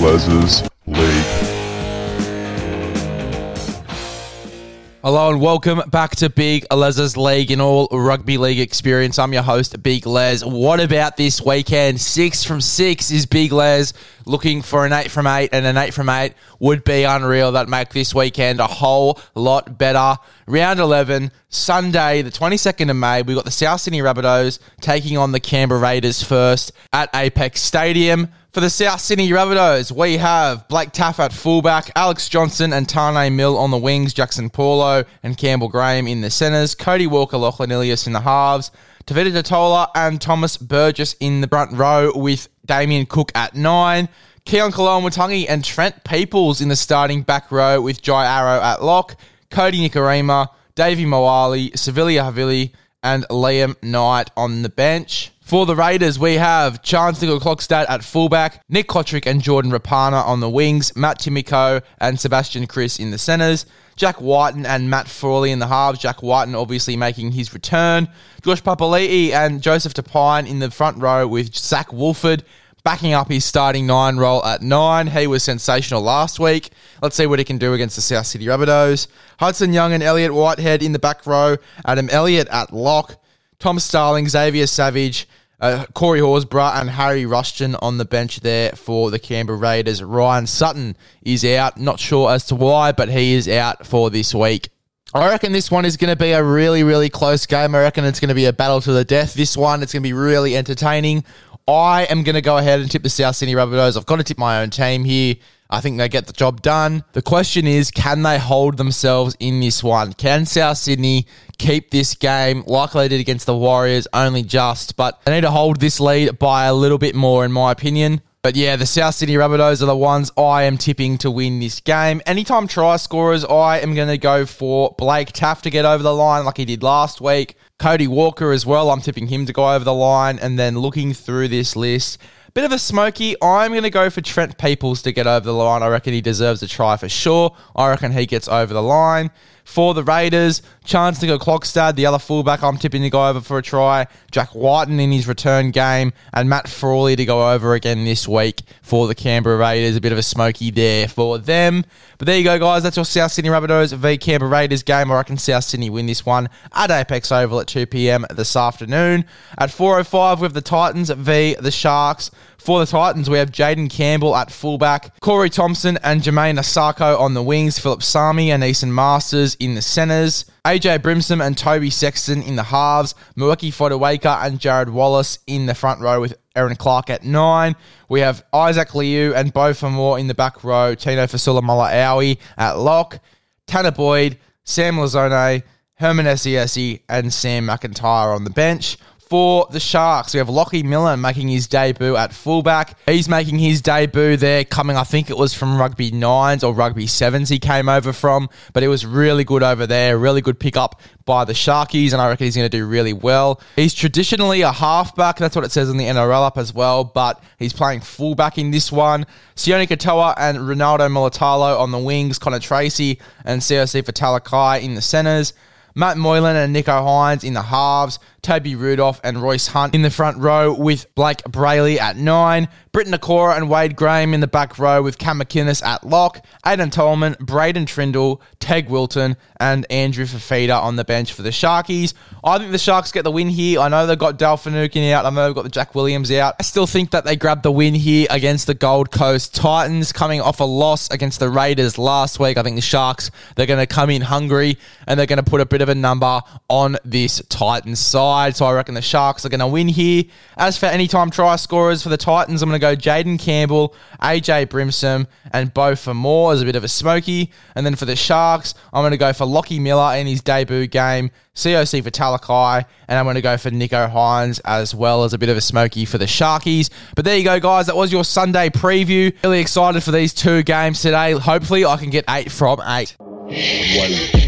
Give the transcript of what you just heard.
Les's League. Hello and welcome back to Big Les's League and all rugby league experience. I'm your host, Big Les. What about this weekend? Six from six is Big Les looking for an eight from eight, and an eight from eight would be unreal. That make this weekend a whole lot better. Round 11, Sunday, the 22nd of May, we've got the South Sydney Rabbitohs taking on the Canberra Raiders first at Apex Stadium. For the South Sydney Rabbitohs, we have Blake Taaffe at fullback, Alex Johnson and Taane Milne on the wings, Jaxson Paulo and Campbell Graham in the centres, Cody Walker, Lachlan Ilias in the halves, Tevita Tatola and Thomas Burgess in the front row with Damien Cook at nine, Keaon Koloamatangi and Trent Peoples in the starting back row with Jai Arrow at lock, Kodi Nikorima, Davvy Moale, Sevilla Havili, and Liam Knight on the bench. For the Raiders, we have Charnze Nicoll-Klokstad at fullback, Nick Cotric and Jordan Rapana on the wings, Matt Timoko and Sebastian Kris in the centres, Jack Wighton and Matt Frawley in the halves. Jack Wighton obviously making his return. Josh Papali'i and Joseph Tapine in the front row with Zach Woolford backing up his starting nine role at nine. He was sensational last week. Let's see what he can do against the South Sydney Rabbitohs. Hudson Young and Elliott Whitehead in the back row. Adam Elliott at lock. Tom Starling, Xavier Savage, uh, Corey Horsburgh and Harry Rushton on the bench there for the Canberra Raiders. Ryan Sutton is out. Not sure as to why, but he is out for this week. I reckon this one is going to be a really, really close game. I reckon it's going to be a battle to the death. This one, it's going to be really entertaining. I am going to go ahead and tip the South Sydney Rabbitohs. I've got to tip my own team here. I think they get the job done. The question is, can they hold themselves in this one? Can South Sydney keep this game like they did against the Warriors, only just? But they need to hold this lead by a little bit more, in my opinion. But yeah, the South Sydney Rabbitohs are the ones I am tipping to win this game. Anytime try scorers, I am going to go for Blake Taff to get over the line like he did last week. Cody Walker as well, I'm tipping him to go over the line. And then looking through this list, Bit of a smoky. I'm going to go for Trent Peoples to get over the line. I reckon he deserves a try for sure. I reckon he gets over the line. For the Raiders, Charnze Nicoll-Klokstad, the other fullback I'm tipping to go over for a try. Jack Wighton in his return game, and Matt Frawley to go over again this week for the Canberra Raiders. A bit of a smoky there for them. But there you go, guys. That's your South Sydney Rabbitohs v Canberra Raiders game. Or I reckon South Sydney win this one at Apex Oval at 2 p.m. this afternoon. At 4.05, we have the Titans v the Sharks. For the Titans, we have Jayden Campbell at fullback, Corey Thompson and Jamayne Isaako on the wings, Philip Sami and Esan Marsters in the centres, AJ Brimson and Toby Sexton in the halves, Moeaki Fotuaika and Jarrod Wallace in the front row with Erin Clark at nine. We have Isaac Liu and Beau Fermor in the back row, Tino Fa'asuamaleaui at lock, Tanner Boyd, Sam Lisone, Herman Ese'ese, and Sam McIntyre on the bench. For the Sharks, we have Lockie Miller making his debut at fullback. He's making his debut there, coming, I think it was from rugby nines or rugby sevens he came over from, but it was really good over there. Really good pickup by the Sharkies, and I reckon he's going to do really well. He's traditionally a halfback, that's what it says in the NRL up as well, but he's playing fullback in this one. Sione Katoa and Ronaldo Mulitalo on the wings, Connor Tracey and Siosifa Talakai in the centres. Matt Moylan and Nicho Hynes in the halves, Toby Rudolph and Royce Hunt in the front row with Blayke Brailey at nine, Briton Nikora and Wade Graham in the back row with Cam McInnes at lock, Aidan Tolman, Braydon Trindall, Teg Wilton, and Andrew Fifita on the bench for the Sharkies. I think the Sharks get the win here. I know they've got Dale Finucane out. I know they've got the Jack Williams out. I still think that they grab the win here against the Gold Coast Titans, coming off a loss against the Raiders last week. I think the Sharks, they're going to come in hungry and they're going to put a bit of a number on this Titans side. So I reckon the Sharks are going to win here. As for anytime try scorers for the Titans, I'm going to go Jayden Campbell, AJ Brimson, and Beau Fermor as a bit of a smoky. And then for the Sharks, I'm going to go for Lockie Miller in his debut game, Siosifa Talakai, and I'm going to go for Nicho Hynes as well as a bit of a smoky for the Sharkies. But there you go, guys. That was your Sunday preview. Really excited for these two games today. Hopefully, I can get eight from eight. One.